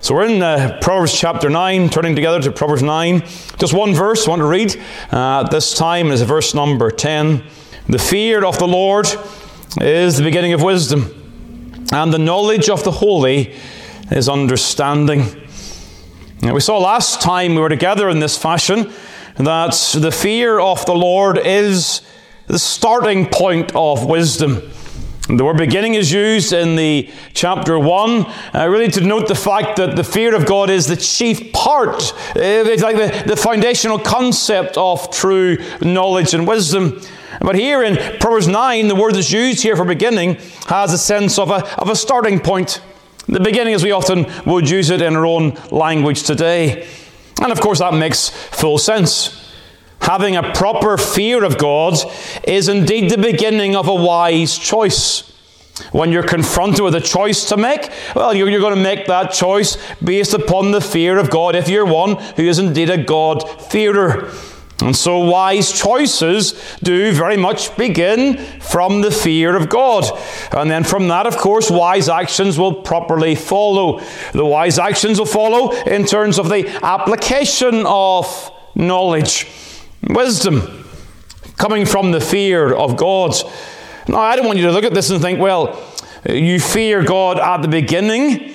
So we're in uh, Proverbs chapter 9, turning together to Proverbs 9. Just one verse I want to read. Uh, this time is verse number 10. The fear of the Lord is the beginning of wisdom, and the knowledge of the holy is understanding. Now, we saw last time we were together in this fashion that the fear of the Lord is the starting point of wisdom. The word beginning is used in the chapter 1, uh, really to note the fact that the fear of God is the chief part, uh, it's like the, the foundational concept of true knowledge and wisdom. But here in Proverbs 9, the word that's used here for beginning has a sense of a, of a starting point. The beginning, as we often would use it in our own language today. And of course, that makes full sense. Having a proper fear of God is indeed the beginning of a wise choice. When you're confronted with a choice to make, well, you're, you're going to make that choice based upon the fear of God if you're one who is indeed a God-fearer. And so wise choices do very much begin from the fear of God. And then from that, of course, wise actions will properly follow. The wise actions will follow in terms of the application of knowledge. Wisdom coming from the fear of God. Now, I don't want you to look at this and think, well, you fear God at the beginning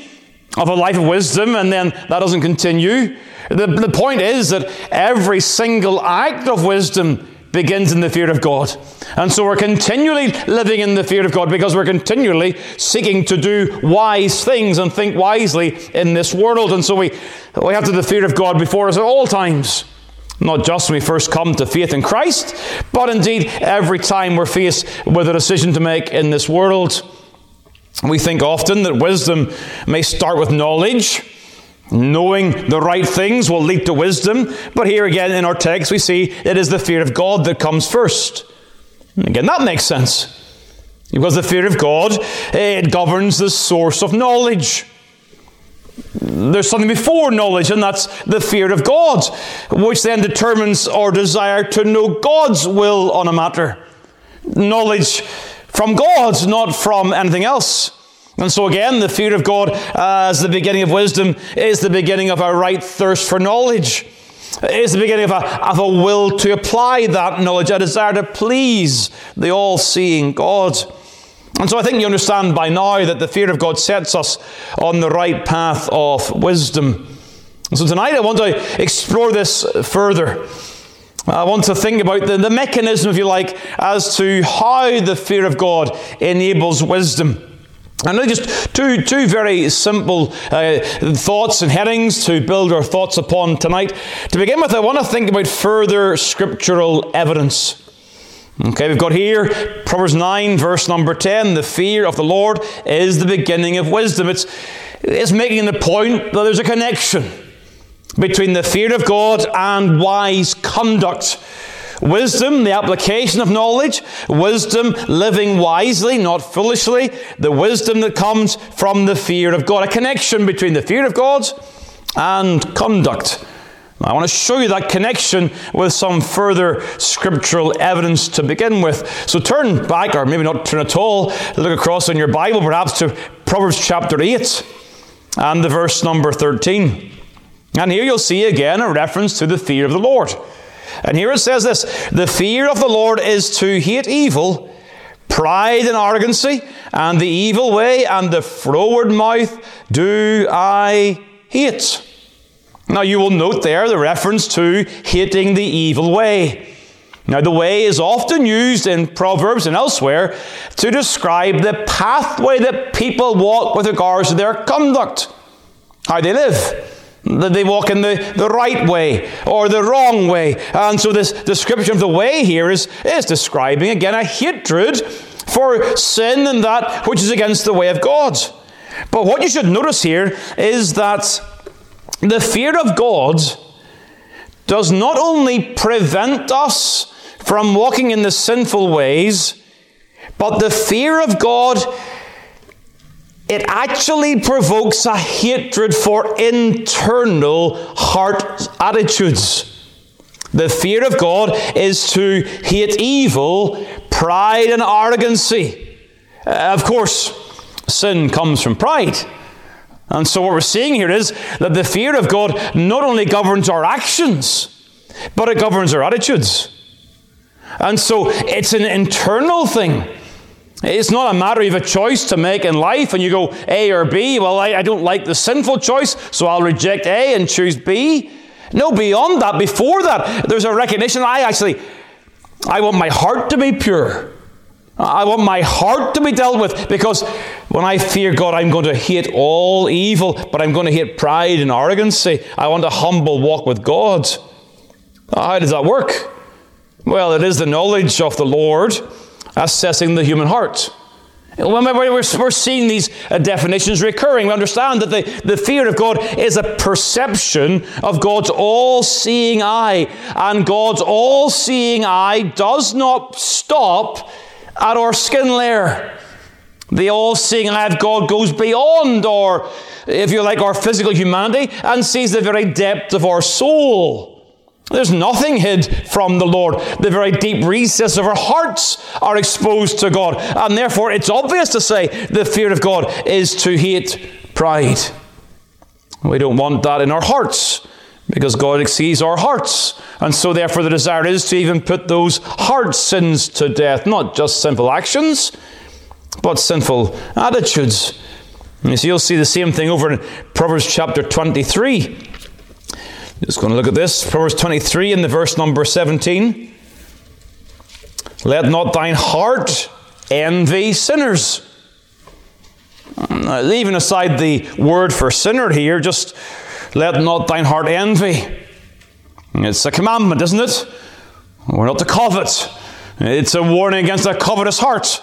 of a life of wisdom and then that doesn't continue. The, the point is that every single act of wisdom begins in the fear of God. And so we're continually living in the fear of God because we're continually seeking to do wise things and think wisely in this world. And so we, we have to the fear of God before us at all times. Not just when we first come to faith in Christ, but indeed every time we're faced with a decision to make in this world. We think often that wisdom may start with knowledge. Knowing the right things will lead to wisdom. But here again in our text, we see it is the fear of God that comes first. Again, that makes sense. Because the fear of God, it governs the source of knowledge there's something before knowledge, and that's the fear of God, which then determines our desire to know God's will on a matter. Knowledge from God, not from anything else. And so, again, the fear of God as the beginning of wisdom is the beginning of a right thirst for knowledge. It's the beginning of a, of a will to apply that knowledge, a desire to please the all seeing God. And so I think you understand by now that the fear of God sets us on the right path of wisdom. And so tonight I want to explore this further. I want to think about the, the mechanism, if you like, as to how the fear of God enables wisdom. And just two, two very simple uh, thoughts and headings to build our thoughts upon tonight. To begin with, I want to think about further scriptural evidence. Okay, we've got here Proverbs 9, verse number 10. The fear of the Lord is the beginning of wisdom. It's, it's making the point that there's a connection between the fear of God and wise conduct. Wisdom, the application of knowledge. Wisdom, living wisely, not foolishly. The wisdom that comes from the fear of God. A connection between the fear of God and conduct. I want to show you that connection with some further scriptural evidence to begin with. So turn back, or maybe not turn at all, look across in your Bible perhaps to Proverbs chapter 8 and the verse number 13. And here you'll see again a reference to the fear of the Lord. And here it says this The fear of the Lord is to hate evil, pride and arrogancy, and the evil way, and the froward mouth do I hate. Now, you will note there the reference to hating the evil way. Now, the way is often used in Proverbs and elsewhere to describe the pathway that people walk with regards to their conduct, how they live. That they walk in the, the right way or the wrong way. And so, this description of the way here is, is describing, again, a hatred for sin and that which is against the way of God. But what you should notice here is that the fear of God does not only prevent us from walking in the sinful ways, but the fear of God, it actually provokes a hatred for internal heart attitudes. The fear of God is to hate evil, pride, and arrogancy. Uh, of course, sin comes from pride. And so, what we're seeing here is that the fear of God not only governs our actions, but it governs our attitudes. And so, it's an internal thing. It's not a matter of a choice to make in life and you go A or B. Well, I, I don't like the sinful choice, so I'll reject A and choose B. No, beyond that, before that, there's a recognition I actually, I want my heart to be pure. I want my heart to be dealt with because when I fear God, I'm going to hate all evil, but I'm going to hate pride and arrogancy. I want a humble walk with God. How does that work? Well, it is the knowledge of the Lord assessing the human heart. When we're seeing these uh, definitions recurring, we understand that the, the fear of God is a perception of God's all seeing eye. And God's all seeing eye does not stop at our skin layer. The all seeing eye of God goes beyond, or if you like, our physical humanity and sees the very depth of our soul. There's nothing hid from the Lord. The very deep recesses of our hearts are exposed to God. And therefore, it's obvious to say the fear of God is to hate pride. We don't want that in our hearts because God exceeds our hearts. And so, therefore, the desire is to even put those hard sins to death, not just sinful actions, but sinful attitudes. You'll see the same thing over in Proverbs chapter 23. Just going to look at this. Proverbs 23 in the verse number 17. Let not thine heart envy sinners. Leaving aside the word for sinner here, just let not thine heart envy. It's a commandment, isn't it? We're not to covet. It's a warning against a covetous heart.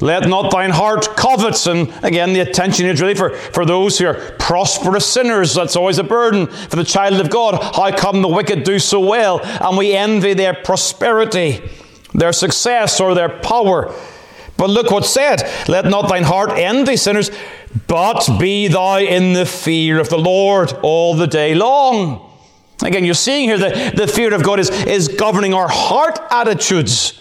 Let not thine heart covet. And again, the attention is really for, for those who are prosperous sinners. That's always a burden for the child of God. How come the wicked do so well? And we envy their prosperity, their success, or their power. But look what's said Let not thine heart envy sinners, but be thou in the fear of the Lord all the day long. Again, you're seeing here that the fear of God is, is governing our heart attitudes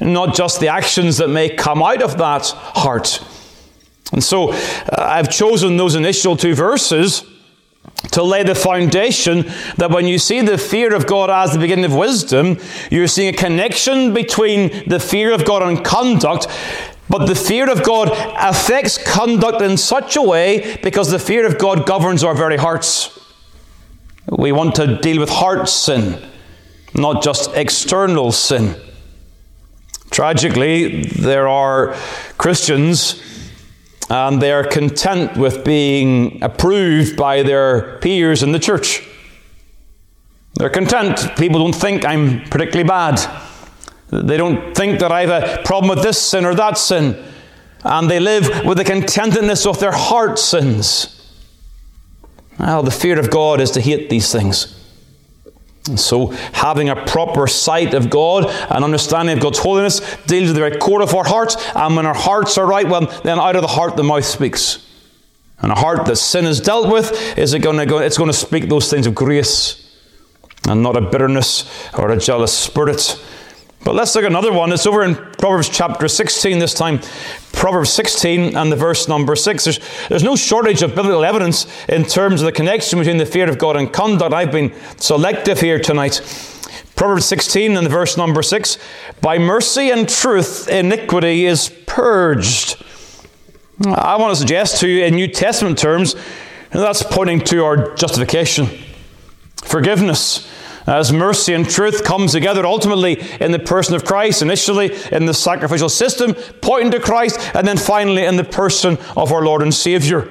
not just the actions that may come out of that heart. And so uh, I've chosen those initial two verses to lay the foundation that when you see the fear of God as the beginning of wisdom, you're seeing a connection between the fear of God and conduct. But the fear of God affects conduct in such a way because the fear of God governs our very hearts. We want to deal with heart sin, not just external sin. Tragically, there are Christians and they are content with being approved by their peers in the church. They're content. People don't think I'm particularly bad. They don't think that I have a problem with this sin or that sin. And they live with the contentedness of their heart sins. Well, the fear of God is to hate these things. So, having a proper sight of God and understanding of God's holiness deals with the very core of our hearts. And when our hearts are right, well, then out of the heart the mouth speaks. And a heart that sin is dealt with is it going to go, it's going to speak those things of grace and not a bitterness or a jealous spirit. But let's look at another one. It's over in Proverbs chapter 16 this time. Proverbs 16 and the verse number 6. There's, there's no shortage of biblical evidence in terms of the connection between the fear of God and conduct. I've been selective here tonight. Proverbs 16 and the verse number 6. By mercy and truth, iniquity is purged. I want to suggest to you in New Testament terms, that's pointing to our justification, forgiveness as mercy and truth comes together ultimately in the person of Christ, initially in the sacrificial system, pointing to Christ, and then finally in the person of our Lord and Savior.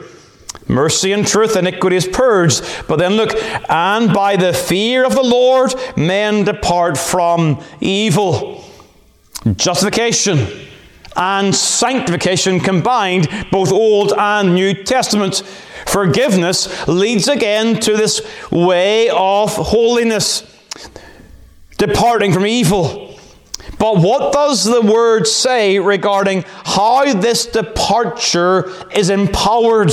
Mercy and truth, iniquity is purged. But then look, and by the fear of the Lord, men depart from evil. Justification and sanctification combined, both Old and New Testament. Forgiveness leads again to this way of holiness, departing from evil. But what does the word say regarding how this departure is empowered?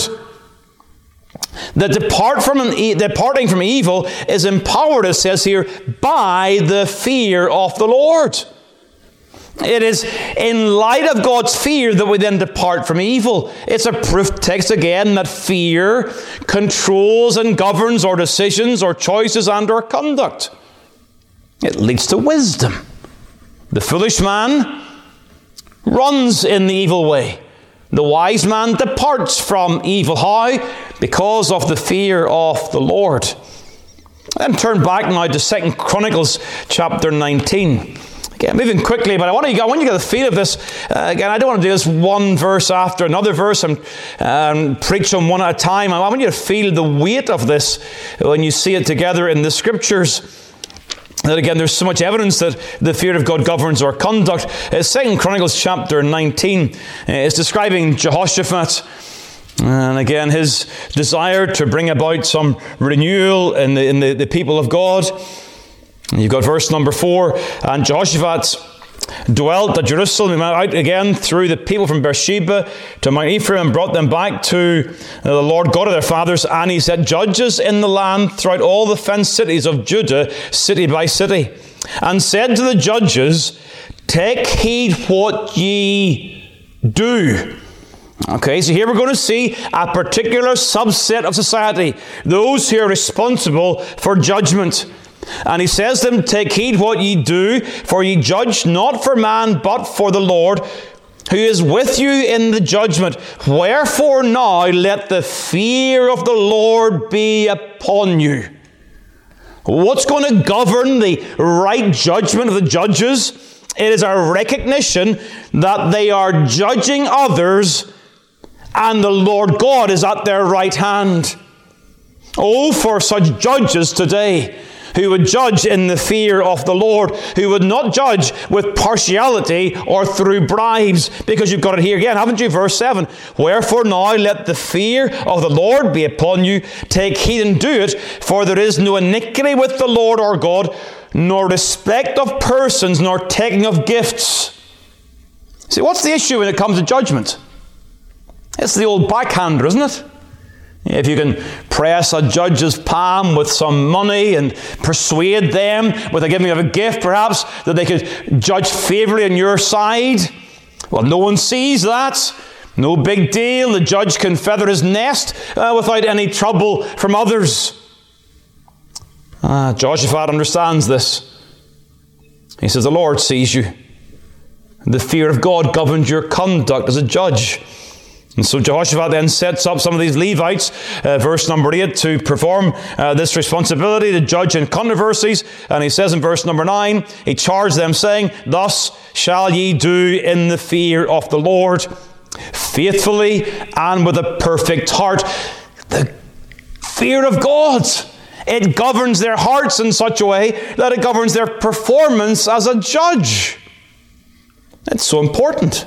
The depart from departing from evil is empowered, it says here, by the fear of the Lord. It is in light of God's fear that we then depart from evil. It's a proof text again that fear controls and governs our decisions, our choices, and our conduct. It leads to wisdom. The foolish man runs in the evil way. The wise man departs from evil. How? Because of the fear of the Lord. Then turn back now to Second Chronicles chapter 19. Again, moving quickly, but I want, want you to get the feel of this. Uh, again, I don't want to do this one verse after another verse and um, preach them one at a time. I want you to feel the weight of this when you see it together in the scriptures. That again, there's so much evidence that the fear of God governs our conduct. Uh, Second Chronicles chapter 19 uh, is describing Jehoshaphat. And again, his desire to bring about some renewal in the, in the, the people of God. You've got verse number four. And Jehoshaphat dwelt at Jerusalem. He went out again through the people from Beersheba to Mount Ephraim and brought them back to uh, the Lord God of their fathers. And he set judges in the land throughout all the fenced cities of Judah, city by city. And said to the judges, Take heed what ye do. Okay, so here we're going to see a particular subset of society, those who are responsible for judgment. And he says to them, Take heed what ye do, for ye judge not for man, but for the Lord, who is with you in the judgment. Wherefore now let the fear of the Lord be upon you. What's going to govern the right judgment of the judges? It is a recognition that they are judging others and the Lord God is at their right hand. Oh, for such judges today who would judge in the fear of the Lord, who would not judge with partiality or through bribes. Because you've got it here again, haven't you? Verse 7 Wherefore now let the fear of the Lord be upon you. Take heed and do it, for there is no iniquity with the Lord our God, nor respect of persons, nor taking of gifts. See, what's the issue when it comes to judgment? It's the old backhander, isn't it? If you can press a judge's palm with some money and persuade them with a giving of a gift, perhaps, that they could judge favorably on your side, well, no one sees that. No big deal. The judge can feather his nest uh, without any trouble from others. Ah, Jehoshaphat understands this. He says, The Lord sees you. The fear of God governs your conduct as a judge. And so Jehoshaphat then sets up some of these Levites, uh, verse number 8, to perform uh, this responsibility to judge in controversies. And he says in verse number 9, he charged them, saying, Thus shall ye do in the fear of the Lord, faithfully and with a perfect heart. The fear of God. It governs their hearts in such a way that it governs their performance as a judge. It's so important.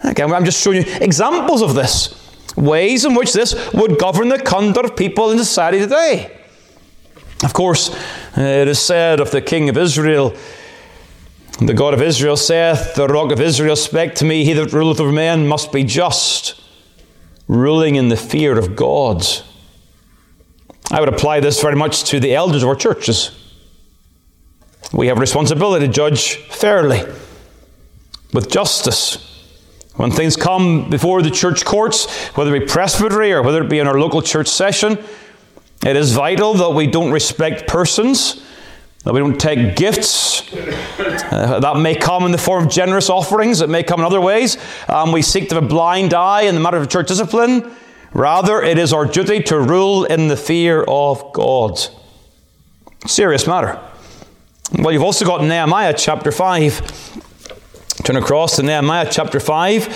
Again, I'm just showing you examples of this, ways in which this would govern the conduct of people in society today. Of course, it is said of the king of Israel, the God of Israel saith, The rock of Israel spake to me, He that ruleth over men must be just, ruling in the fear of God. I would apply this very much to the elders of our churches. We have responsibility to judge fairly, with justice, when things come before the church courts, whether it be presbytery or whether it be in our local church session, it is vital that we don't respect persons, that we don't take gifts. Uh, that may come in the form of generous offerings, it may come in other ways. Um, we seek to have a blind eye in the matter of church discipline. Rather, it is our duty to rule in the fear of God. Serious matter. Well, you've also got Nehemiah chapter 5. Turn across to Nehemiah chapter 5.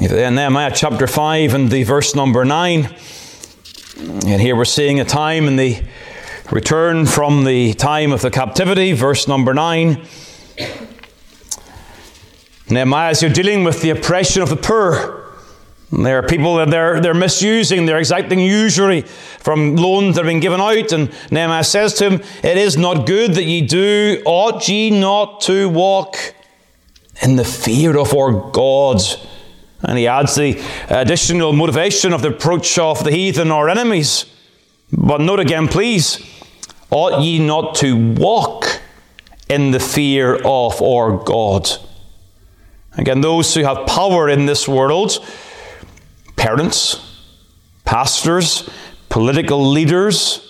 Then Nehemiah chapter 5 and the verse number 9. And here we're seeing a time in the return from the time of the captivity, verse number 9. Nehemiah you're dealing with the oppression of the poor. There are people that they're, they're misusing, they're exacting usury from loans that have been given out. And Nehemiah says to him, It is not good that ye do, ought ye not to walk in the fear of our God. And he adds the additional motivation of the approach of the heathen our enemies. But note again, please, ought ye not to walk in the fear of our God? Again, those who have power in this world, parents, pastors, political leaders,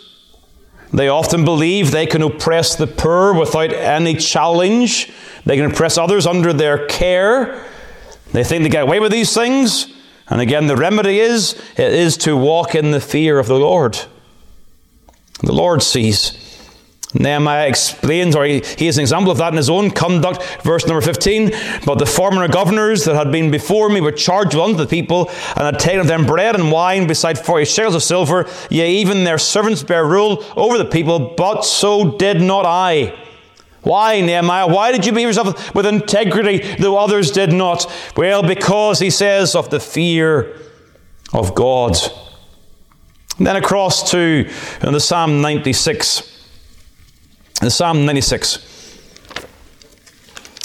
they often believe they can oppress the poor without any challenge. They can oppress others under their care. They think they get away with these things. And again, the remedy is it is to walk in the fear of the Lord. The Lord sees. Nehemiah explains, or he, he is an example of that in his own conduct. Verse number 15. But the former governors that had been before me were charged unto the people, and had taken of them bread and wine beside forty shekels of silver. Yea, even their servants bear rule over the people, but so did not I. Why, Nehemiah? Why did you behave yourself with integrity, though others did not? Well, because he says of the fear of God. And then across to uh, the Psalm 96. In Psalm 96.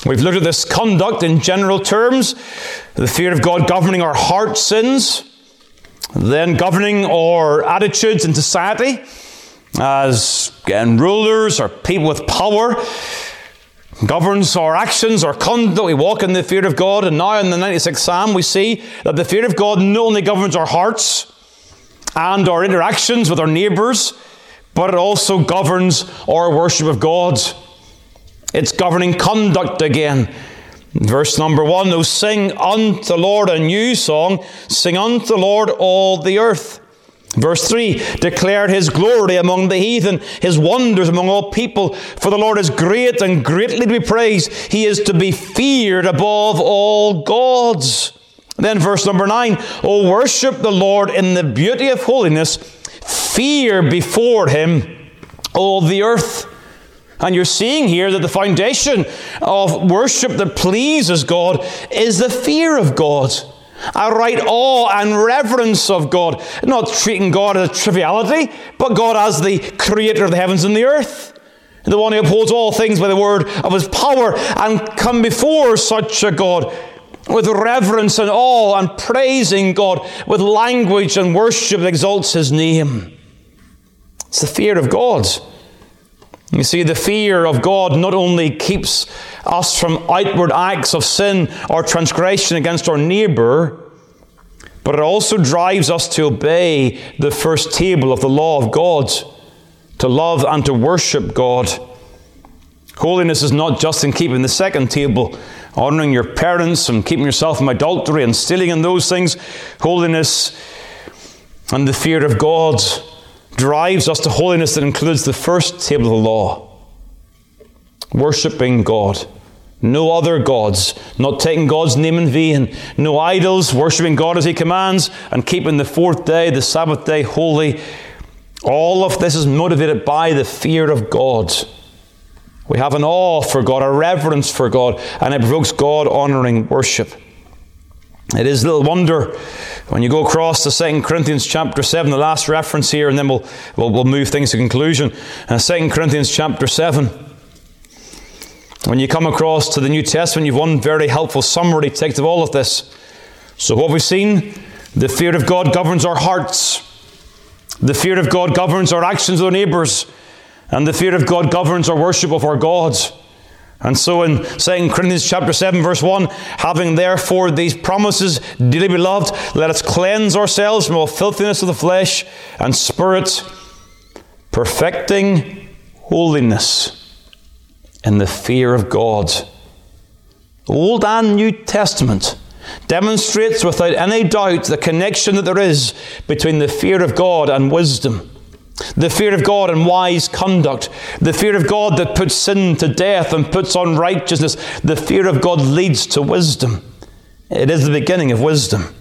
We've looked at this conduct in general terms, the fear of God governing our heart sins, then governing our attitudes in society as again, rulers or people with power, governs our actions, our conduct. We walk in the fear of God. And now in the 96th Psalm, we see that the fear of God not only governs our hearts and our interactions with our neighbours, but it also governs our worship of God. It's governing conduct again. Verse number one, oh, sing unto the Lord a new song, sing unto the Lord all the earth. Verse 3 declared his glory among the heathen, his wonders among all people. For the Lord is great and greatly to be praised. He is to be feared above all gods. Then, verse number 9 Oh, worship the Lord in the beauty of holiness fear before him all the earth. And you're seeing here that the foundation of worship that pleases God is the fear of God. A right awe and reverence of God. Not treating God as a triviality, but God as the creator of the heavens and the earth. The one who upholds all things by the word of his power and come before such a God with reverence and awe and praising God with language and worship that exalts his name. It's the fear of God. You see, the fear of God not only keeps us from outward acts of sin or transgression against our neighbour, but it also drives us to obey the first table of the law of God, to love and to worship God. Holiness is not just in keeping the second table, honoring your parents and keeping yourself from adultery and stealing and those things. Holiness and the fear of God drives us to holiness that includes the first table of the law worshipping God. No other gods, not taking God's name in vain, no idols, worshipping God as He commands, and keeping the fourth day, the Sabbath day, holy. All of this is motivated by the fear of God. We have an awe for God, a reverence for God, and it provokes God honoring worship. It is little wonder when you go across to 2 Corinthians chapter 7, the last reference here, and then we'll, we'll, we'll move things to conclusion. Uh, 2 Corinthians chapter 7. When you come across to the New Testament, you've one very helpful summary text of all of this. So, what we've seen the fear of God governs our hearts, the fear of God governs our actions with our neighbours, and the fear of God governs our worship of our gods. And so in 2 Corinthians chapter 7, verse 1, having therefore these promises, dearly beloved, let us cleanse ourselves from all filthiness of the flesh and spirit, perfecting holiness in the fear of God. Old and New Testament demonstrates without any doubt the connection that there is between the fear of God and wisdom. The fear of God and wise conduct. The fear of God that puts sin to death and puts on righteousness. The fear of God leads to wisdom. It is the beginning of wisdom.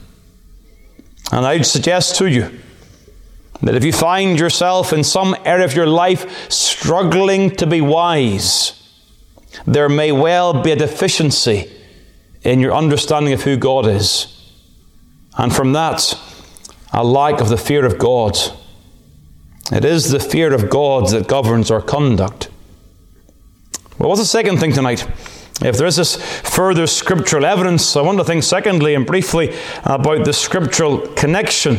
And I would suggest to you that if you find yourself in some area of your life struggling to be wise, there may well be a deficiency in your understanding of who God is. And from that, a lack of the fear of God. It is the fear of God that governs our conduct. Well, what's the second thing tonight? If there is this further scriptural evidence, I want to think secondly and briefly about the scriptural connection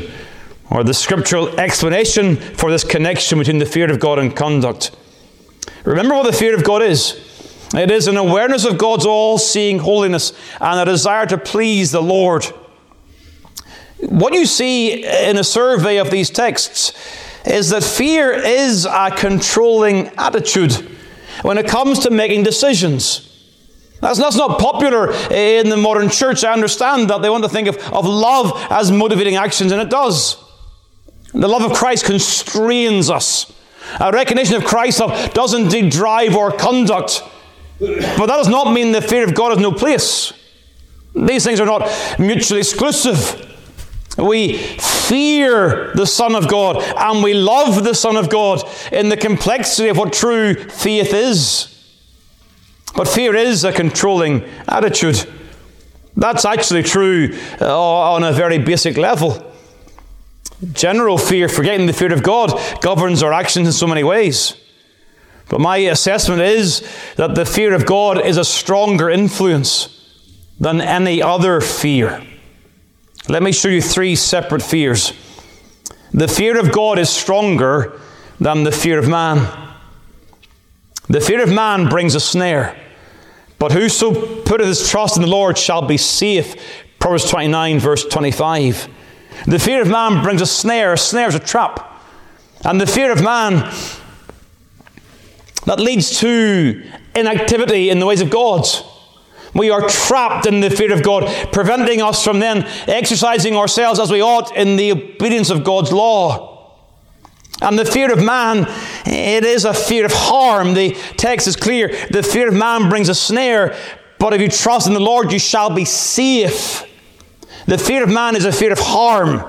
or the scriptural explanation for this connection between the fear of God and conduct. Remember what the fear of God is. It is an awareness of God's all seeing holiness and a desire to please the Lord. What you see in a survey of these texts is that fear is a controlling attitude when it comes to making decisions. That's, that's not popular in the modern church. I understand that they want to think of, of love as motivating actions, and it does. The love of Christ constrains us. A recognition of Christ's love does indeed drive our conduct. But that does not mean the fear of God has no place. These things are not mutually exclusive. We fear the Son of God and we love the Son of God in the complexity of what true faith is. But fear is a controlling attitude. That's actually true uh, on a very basic level. General fear, forgetting the fear of God, governs our actions in so many ways. But my assessment is that the fear of God is a stronger influence than any other fear. Let me show you three separate fears. The fear of God is stronger than the fear of man. The fear of man brings a snare, but whoso putteth his trust in the Lord shall be safe. Proverbs 29, verse 25. The fear of man brings a snare. A snare is a trap. And the fear of man that leads to inactivity in the ways of God. We are trapped in the fear of God, preventing us from then exercising ourselves as we ought in the obedience of God's law. And the fear of man, it is a fear of harm. The text is clear. The fear of man brings a snare, but if you trust in the Lord, you shall be safe. The fear of man is a fear of harm,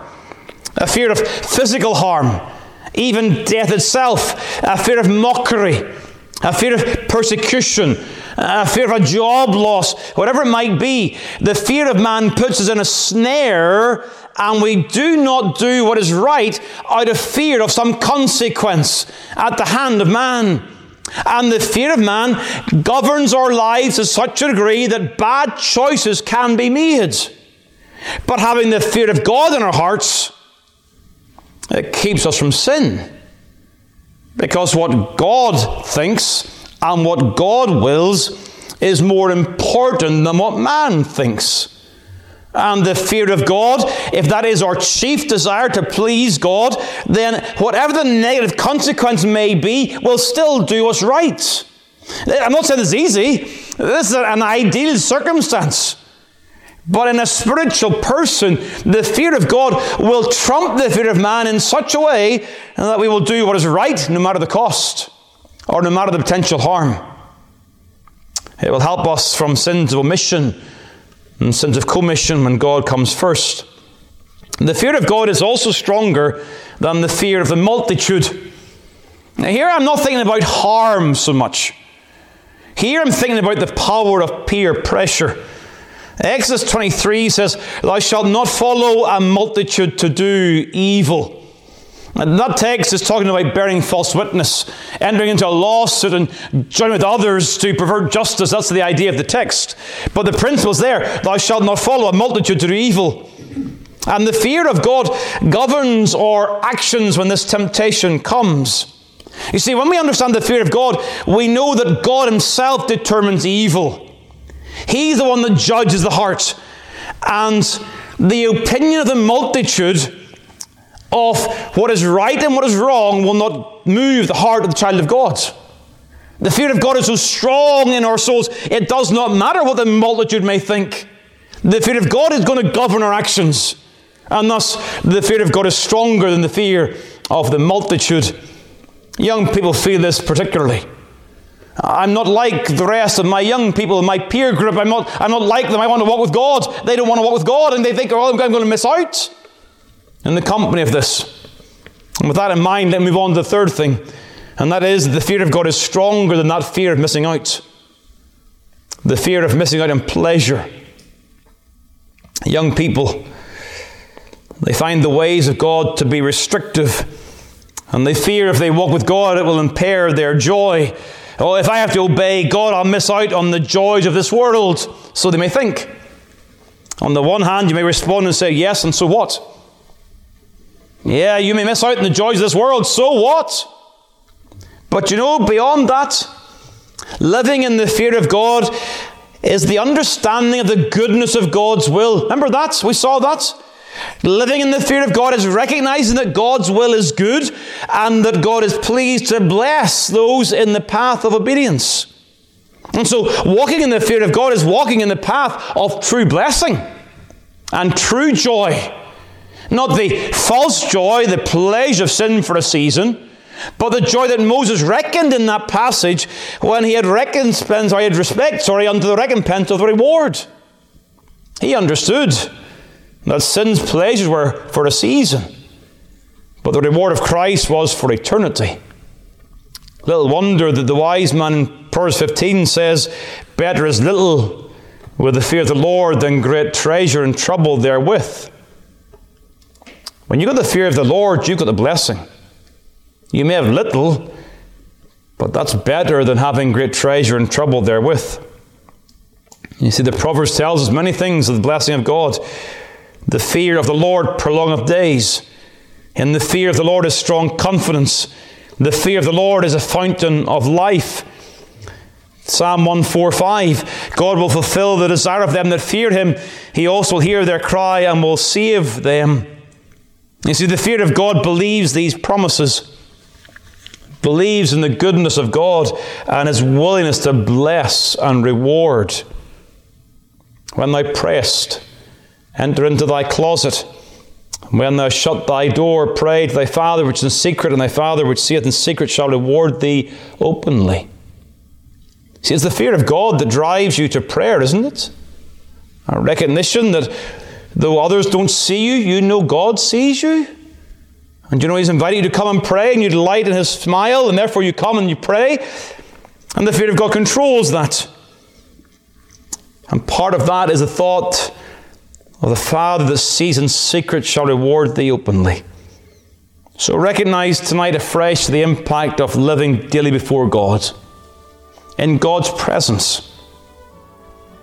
a fear of physical harm, even death itself, a fear of mockery, a fear of persecution, a fear of a job loss, whatever it might be. The fear of man puts us in a snare, and we do not do what is right out of fear of some consequence at the hand of man. And the fear of man governs our lives to such a degree that bad choices can be made. But having the fear of God in our hearts, it keeps us from sin. Because what God thinks and what God wills is more important than what man thinks. And the fear of God, if that is our chief desire to please God, then whatever the negative consequence may be, we'll still do what's right. I'm not saying it's easy. This is an ideal circumstance. But in a spiritual person, the fear of God will trump the fear of man in such a way that we will do what is right no matter the cost or no matter the potential harm. It will help us from sins of omission and sins of commission when God comes first. The fear of God is also stronger than the fear of the multitude. Now, here I'm not thinking about harm so much. Here I'm thinking about the power of peer pressure. Exodus 23 says, Thou shalt not follow a multitude to do evil. And that text is talking about bearing false witness, entering into a lawsuit and joining with others to pervert justice. That's the idea of the text. But the principle is there Thou shalt not follow a multitude to do evil. And the fear of God governs our actions when this temptation comes. You see, when we understand the fear of God, we know that God Himself determines evil. He's the one that judges the heart. And the opinion of the multitude of what is right and what is wrong will not move the heart of the child of God. The fear of God is so strong in our souls, it does not matter what the multitude may think. The fear of God is going to govern our actions. And thus, the fear of God is stronger than the fear of the multitude. Young people feel this particularly. I'm not like the rest of my young people my peer group. I'm not, I'm not like them. I want to walk with God. They don't want to walk with God, and they think, oh, I'm going to miss out in the company of this. And with that in mind, let me move on to the third thing, and that is the fear of God is stronger than that fear of missing out. The fear of missing out on pleasure. Young people, they find the ways of God to be restrictive, and they fear if they walk with God, it will impair their joy. Oh, if I have to obey God, I'll miss out on the joys of this world. So they may think. On the one hand, you may respond and say, Yes, and so what? Yeah, you may miss out on the joys of this world, so what? But you know, beyond that, living in the fear of God is the understanding of the goodness of God's will. Remember that? We saw that. Living in the fear of God is recognizing that God's will is good and that God is pleased to bless those in the path of obedience. And so, walking in the fear of God is walking in the path of true blessing and true joy. Not the false joy, the pleasure of sin for a season, but the joy that Moses reckoned in that passage when he had recompense, or he had respect, sorry, unto the recompense of the reward. He understood that sin's pleasures were for a season, but the reward of Christ was for eternity. Little wonder that the wise man in Proverbs 15 says, Better is little with the fear of the Lord than great treasure and trouble therewith. When you've got the fear of the Lord, you've got the blessing. You may have little, but that's better than having great treasure and trouble therewith. You see, the Proverbs tells us many things of the blessing of God. The fear of the Lord prolongeth days. In the fear of the Lord is strong confidence. The fear of the Lord is a fountain of life. Psalm 145 God will fulfill the desire of them that fear him. He also will hear their cry and will save them. You see, the fear of God believes these promises believes in the goodness of God and his willingness to bless and reward. When thou prayest, enter into thy closet. When thou shut thy door, pray to thy Father which is in secret, and thy Father which seeth in secret shall reward thee openly. See, it's the fear of God that drives you to prayer, isn't it? A recognition that though others don't see you, you know God sees you. And you know, He's invited you to come and pray, and you delight in His smile, and therefore you come and you pray. And the fear of God controls that. And part of that is the thought the Father that sees in secret shall reward thee openly. So recognize tonight afresh the impact of living daily before God, in God's presence.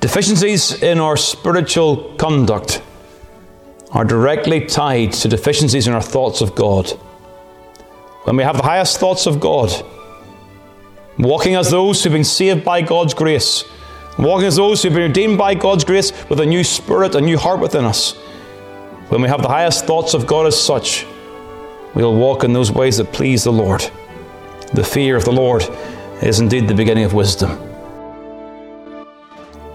Deficiencies in our spiritual conduct are directly tied to deficiencies in our thoughts of God. When we have the highest thoughts of God, walking as those who've been saved by God's grace, walking as those who've been redeemed by God's grace with a new spirit, a new heart within us, when we have the highest thoughts of God as such, we'll walk in those ways that please the Lord. The fear of the Lord is indeed the beginning of wisdom.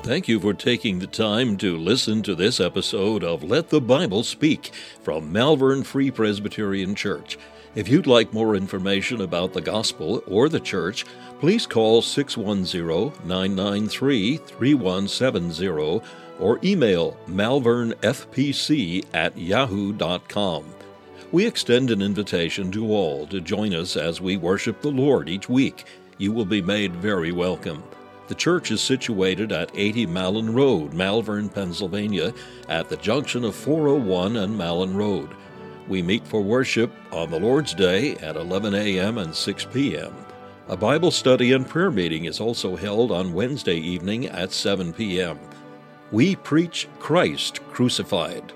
Thank you for taking the time to listen to this episode of Let the Bible Speak from Malvern Free Presbyterian Church. If you'd like more information about the gospel or the church, please call 610 993 3170 or email malvernfpc at yahoo.com. We extend an invitation to all to join us as we worship the Lord each week. You will be made very welcome. The church is situated at 80 Malin Road, Malvern, Pennsylvania, at the junction of 401 and Malin Road. We meet for worship on the Lord's Day at 11 a.m. and 6 p.m. A Bible study and prayer meeting is also held on Wednesday evening at 7 p.m. We preach Christ crucified.